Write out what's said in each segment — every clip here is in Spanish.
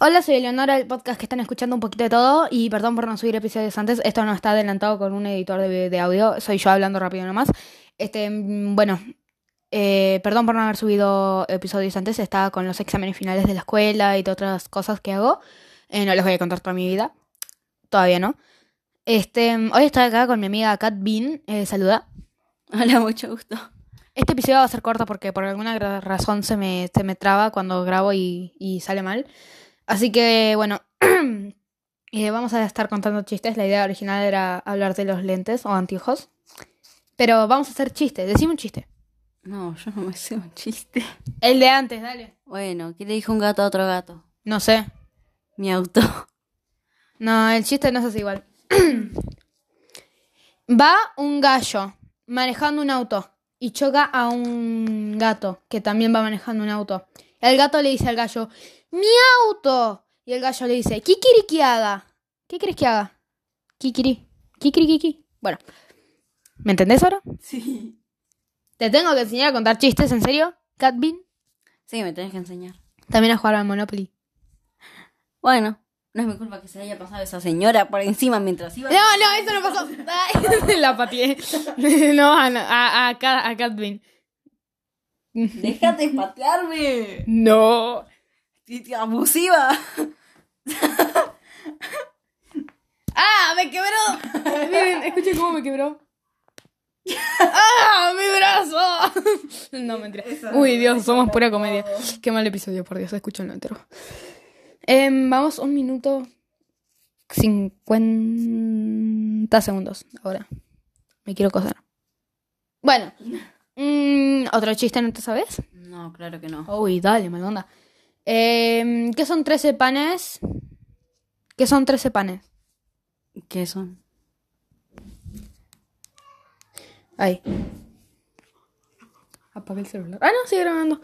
Hola, soy Eleonora del podcast que están escuchando un poquito de todo y perdón por no subir episodios antes. Esto no está adelantado con un editor de, de audio, soy yo hablando rápido nomás. Este, mm, bueno, eh, perdón por no haber subido episodios antes, estaba con los exámenes finales de la escuela y todas otras cosas que hago. Eh, no les voy a contar toda mi vida, todavía no. Este, hoy estoy acá con mi amiga Kat Bean, eh, saluda. Hola, mucho gusto. Este episodio va a ser corto porque por alguna razón se me, se me traba cuando grabo y, y sale mal. Así que, bueno, eh, vamos a estar contando chistes. La idea original era hablar de los lentes o anteojos. Pero vamos a hacer chistes. Decime un chiste. No, yo no me sé un chiste. El de antes, dale. Bueno, ¿qué le dijo un gato a otro gato? No sé. Mi auto. No, el chiste no es así igual. Va un gallo manejando un auto y choca a un gato que también va manejando un auto. El gato le dice al gallo, ¡Mi auto! Y el gallo le dice, ¿qué quiere que haga? ¿Qué quieres que haga? Kikiri. Kikiri kiki. Bueno. ¿Me entendés ahora? Sí. ¿Te tengo que enseñar a contar chistes, en serio? Catbin. Sí, me tenés que enseñar. También a jugar al Monopoly. Bueno, no es mi culpa que se haya pasado esa señora por encima mientras iba. No, no, eso no pasó. Ay, la pateé. No, a, a, a. ¡Déjate patearme! No. Abusiva. ¡Ah! ¡Me quebró! Miren, escuchen cómo me quebró. ¡Ah! ¡Mi brazo! No, mentira. Uy, Dios, somos pura comedia. Qué mal episodio, por Dios, escúchenlo entero. Em, vamos, un minuto. 50 segundos ahora. Me quiero coser. Bueno. mm, ¿Otro chiste no te sabes? No, claro que no. Uy, dale, mala onda. Em, ¿Qué son 13 panes? ¿Qué son 13 panes? ¿Qué son? Ahí. Apagué el celular. Ah, no, sigue grabando.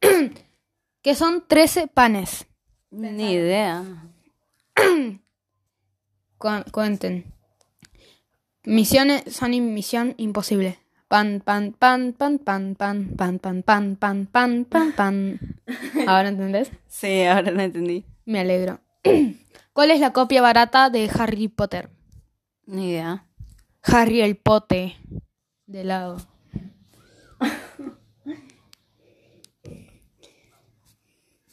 ¿Qué son 13 panes? Ni idea. Cu- cuenten. Misiones son misión imposible. Pan, pan, pan, pan, pan, pan, pan, pan, pan, pan, pan, pan, pan. ¿Ahora entendés? Sí, ahora no entendí. Me alegro. ¿Cuál es la copia barata de Harry Potter? Ni idea. Harry el pote. De lado.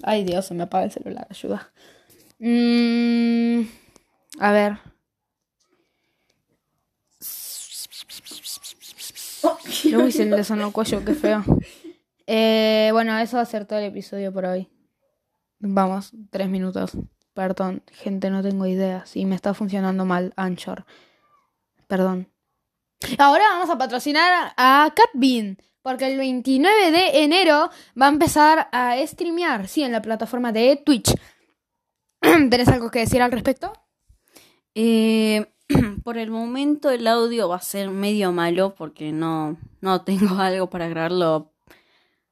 Ay, Dios, se me apaga el celular, ayuda. Mm, a ver. Uy, se le sonó el cuello, qué feo. Eh, bueno, eso va a ser todo el episodio por hoy. Vamos, tres minutos. Perdón, gente, no tengo ideas. Y me está funcionando mal Anchor. Perdón. Ahora vamos a patrocinar a Catbean. Porque el 29 de enero va a empezar a streamear. Sí, en la plataforma de Twitch. ¿Tenés algo que decir al respecto? Eh, por el momento el audio va a ser medio malo porque no, no tengo algo para grabarlo.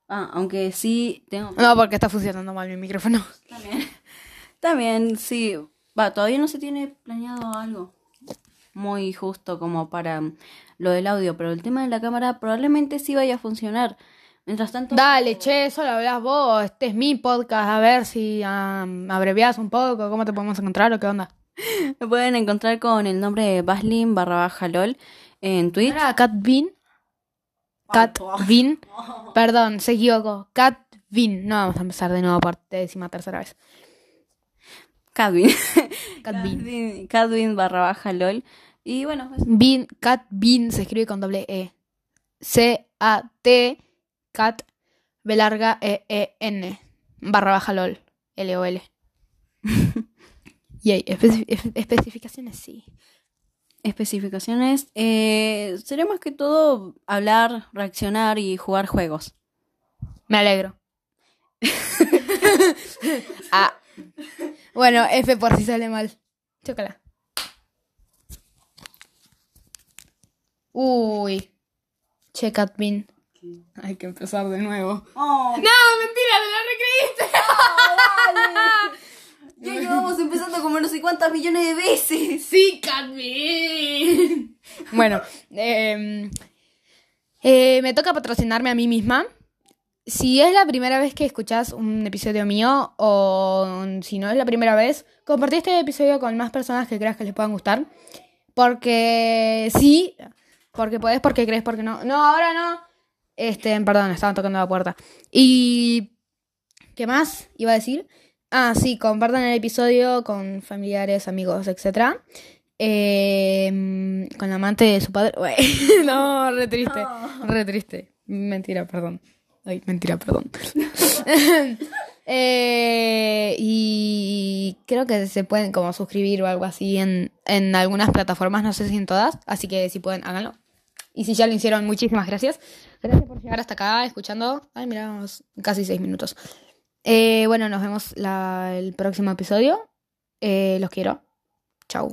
Ah, aunque sí tengo... No, porque está funcionando mal mi micrófono. También, también sí. Va, todavía no se tiene planeado algo muy justo como para mm, lo del audio, pero el tema de la cámara probablemente sí vaya a funcionar. Mientras tanto... Dale, che, solo hablas vos. Este es mi podcast. A ver si um, abrevias un poco. ¿Cómo te podemos encontrar o qué onda? Me pueden encontrar con el nombre de Baslin barra baja lol en Twitch. ¿Era? Catbean. Perdón, se equivocó. Catbean. No, vamos a empezar de nuevo por décima tercera vez. Cadwin. Catbean. Cadwin Cadwin barra baja lol. Y bueno, eso. Bean, Cat Bean se escribe con doble E. C-A-T, Cat, B larga, E-E-N, barra baja LOL, L-O-L. y hay especificaciones, sí. especificaciones. Eh, será más que todo hablar, reaccionar y jugar juegos. Me alegro. ah. Bueno, F por si sale mal. Chócala. Uy. Che, Cat Bean. Hay que empezar de nuevo. Oh, No, mentira, te la recreíste. ya llevamos empezando como no sé cuántas millones de veces. Sí, Catbean. Bueno, eh, eh, me toca patrocinarme a mí misma. Si es la primera vez que escuchás un episodio mío o si no es la primera vez, compartí este episodio con más personas que creas que les puedan gustar. Porque sí, porque podés, porque crees, porque no. No, ahora no. Este, perdón, estaban tocando la puerta. Y... ¿Qué más iba a decir? Ah, sí, compartan el episodio con familiares, amigos, etc. Eh, con la amante de su padre. no, re triste. Re triste. Mentira, perdón. Ay, mentira, perdón. Eh, y creo que se pueden como suscribir o algo así en, en algunas plataformas, no sé si en todas. Así que si pueden, háganlo. Y si ya lo hicieron, muchísimas gracias. Gracias por llegar hasta acá escuchando. Ay, miramos casi seis minutos. Eh, bueno, nos vemos el próximo episodio. Eh, los quiero. Chau.